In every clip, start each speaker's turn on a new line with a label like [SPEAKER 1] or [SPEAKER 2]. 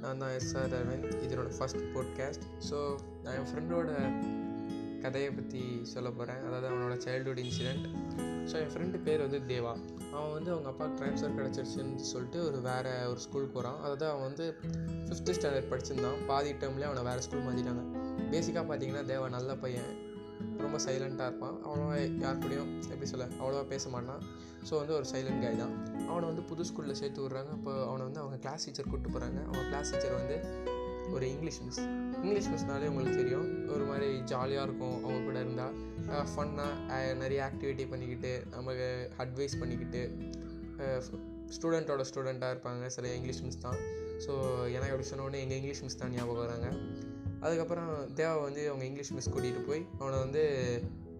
[SPEAKER 1] நான் தான் எஸ்ஆர் அரவிந்த் இதனோட ஃபஸ்ட் போட்காஸ்ட் ஸோ நான் என் ஃப்ரெண்டோட கதையை பற்றி சொல்ல போகிறேன் அதாவது அவனோட சைல்டுஹுட் இன்சிடெண்ட் ஸோ என் ஃப்ரெண்டு பேர் வந்து தேவா. அவன் வந்து அவங்க அப்பா ட்ரான்ஸ்ஃபர் கிடச்சிருச்சுன்னு சொல்லிட்டு ஒரு வேறு ஒரு ஸ்கூலுக்கு போகிறான் அதாவது அவன் வந்து ஃபிஃப்த்து ஸ்டாண்டர்ட் படிச்சிருந்தான். பாதி டேர்ம்லேயே அவனை வேறு ஸ்கூல் மாற்றிட்டாங்க பேசிக்காக பார்த்தீங்கன்னா தேவா நல்ல பையன். ரொம்ப சைலண்ட்டாக இருப்பான். அவ்வளோவா யார் கூடயும் எப்படி சொல்ல அவ்வளோவா பேச மாட்டான். ஸோ வந்து ஒரு சைலண்ட் காய் தான். அவனை வந்து புது ஸ்கூலில் சேர்த்து விட்றாங்க. அப்போ அவனை வந்து அவங்க கிளாஸ் டீச்சர் கூப்பிட்டு போகிறாங்க அவன் கிளாஸ் டீச்சர் வந்து ஒரு இங்கிலீஷ் மிஸ் இங்கிலீஷ் மிஸ்னாலே உங்களுக்கு தெரியும். ஒரு மாதிரி ஜாலியாக இருக்கும். அவங்க கூட இருந்தால் ஃபன்னாக நிறைய ஆக்டிவிட்டி பண்ணிக்கிட்டு நமக்கு அட்வைஸ் பண்ணிக்கிட்டு ஸ்டூடெண்ட்டோட ஸ்டூடெண்ட்டாக இருப்பாங்க. சில இங்கிலீஷ் மிஸ் தான். ஸோ எனக்கு அப்படி சொன்னோடனே எங்கள் இங்கிலீஷ் மிஸ் தான் ஞாபகம் வராங்க. அதுக்கப்புறம் தேவா வந்து அவங்க இங்கிலீஷ் மிஸ் கூட்டிகிட்டு போய் அவனை வந்து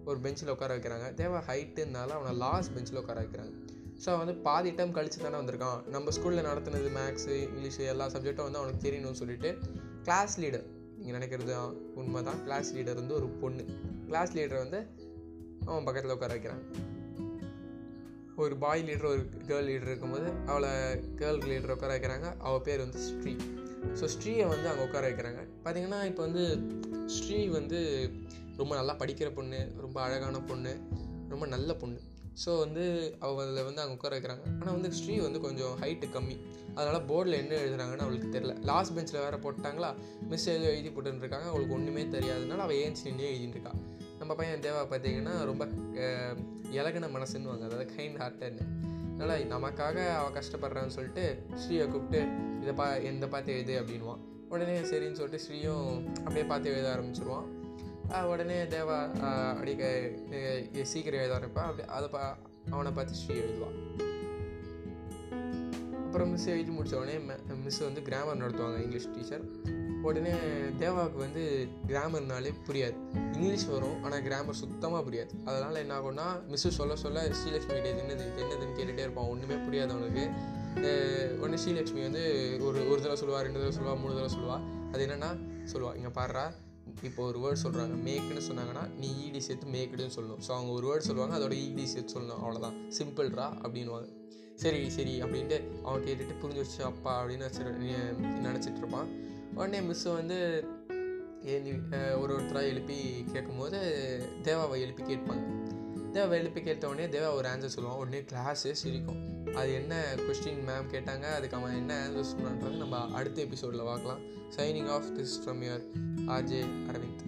[SPEAKER 1] ஒரு பெஞ்சில் உட்கார வைக்கிறாங்க. தேவா ஹைட்டுனால அவனை லாஸ்ட் பெஞ்சில் உட்கார வைக்கிறாங்க. ஸோ வந்து பாதி டைம் கழிச்சு தானே வந்திருக்கான். நம்ம ஸ்கூலில் நடத்துனது மேக்ஸு இங்கிலீஷு எல்லா சப்ஜெக்டும் வந்து அவனுக்கு தெரியணும்னு சொல்லிட்டு கிளாஸ் லீடர் நீங்கள் நினைக்கிறது உண்மை தான் கிளாஸ் லீடர் வந்து ஒரு பொண்ணு. கிளாஸ் லீடர் வந்து அவன் பக்கத்தில் உட்கார வைக்கிறான். ஒரு பாய் லீடர் ஒரு கேர்ள் லீடர் இருக்கும்போது அவளை கேர்ள் லீடர் உட்கார வைக்கிறாங்க. அவள் பேர் வந்து ஸ்ரீ. ஸோ ஸ்ரீயை வந்து அங்கே உட்கார வைக்கிறாங்க. பார்த்தீங்கன்னா இப்போ வந்து ஸ்ரீ வந்து ரொம்ப நல்லா படிக்கிற பொண்ணு ரொம்ப அழகான பொண்ணு ரொம்ப நல்ல பொண்ணு. ஸோ வந்து அவளை வந்து அங்கே உட்கார வைக்கிறாங்க. ஆனால் வந்து ஸ்ரீ வந்து கொஞ்சம் ஹைட்டு கம்மி. அதனால் போர்டில் என்ன எழுதுறாங்கன்னு அவளுக்கு தெரில லாஸ்ட் பெஞ்சில் வேறு போட்டாங்களா? மிஸ் எழுதி எழுதி போட்டுருக்காங்க அவளுக்கு ஒன்றுமே தெரியாதனால அவள் ஏன் நின்று எழுதிட்டு இருக்கா. நம்ம பையன் தேவா பார்த்தீங்கன்னா ரொம்ப இலகின மனசுன்னு அதாவது கைண்ட் ஹார்ட்டட்னு அதனால் நமக்காக அவள் கஷ்டப்படுறான்னு சொல்லிட்டு ஸ்ரீயை கூப்பிட்டு இதை பா எந்த பார்த்து எழுது அப்படின்வான் உடனே சரின்னு சொல்லிட்டு ஸ்ரீயும் அப்படியே பார்த்து எழுத ஆரம்பிச்சிருவான். உடனே தேவா அடிக்க சீக்கிரம் எழுத ஆரம்பிப்பான் அப்படி அதை பா அவனை பார்த்து ஸ்ரீ எழுதுவான். அப்புறம் மிஸ் எழுதி முடித்த உடனே மிஸ் வந்து கிராமர் நடத்துவாங்க இங்கிலீஷ் டீச்சர் உடனே தேவாவுக்கு வந்து கிராமர்னாலே புரியாது. இங்கிலீஷ் வரும் ஆனால் கிராமர் சுத்தமாக புரியாது. அதனால் என்ன ஆகும்னா மிஸ்ஸு சொல்ல சொல்ல ஸ்ரீலக்ஷ்மி கிட்டே என்னது என்னதுன்னு கேட்டுகிட்டே இருப்பான். ஒன்றுமே புரியாது அவனுக்கு. உடனே ஸ்ரீலக்ஷ்மி வந்து ஒரு ஒரு தடவை சொல்லுவாள் ரெண்டு தடவை சொல்லுவாள் மூணு தடவை சொல்லுவாள் அது என்னென்னா சொல்லுவாள் இங்கே பாடுறா இப்போ ஒரு வேர்ட் சொல்கிறாங்க மேக்குன்னு சொன்னாங்கன்னா நீ ஈடி சேர்த்து மேக்குடுன்னு சொல்லணும். ஸோ அவங்க ஒரு வேர்ட் சொல்லுவாங்க அதோட ஈடி சேர்த்து சொல்லணும் அவ்வளோதான் சிம்பிள்ரா அப்படின்வாங்க சரி சரி அப்படின்ட்டு அவன் கேட்டுட்டு புரிஞ்சு வச்சு அப்பா அப்படின்னு வச்சு நினச்சிட்டு இருப்பான். உடனே மிஸ்ஸு வந்து ஏந்தி ஒரு ஒருத்தராக எழுப்பி கேட்கும்போது தேவாவை எழுப்பி கேட்பாங்க. தேவாவை எழுப்பி கேட்ட உடனே தேவா ஒரு ஆன்சர் சொல்லுவான். உடனே கிளாஸே சிரிக்கும். அது என்ன கொஸ்டின் மேம் கேட்டாங்க அதுக்கு அவன் என்ன ஆன்சர் சொன்னான்றது நம்ம அடுத்த எபிசோடில் பார்க்கலாம். Signing off this from your RJ Aravind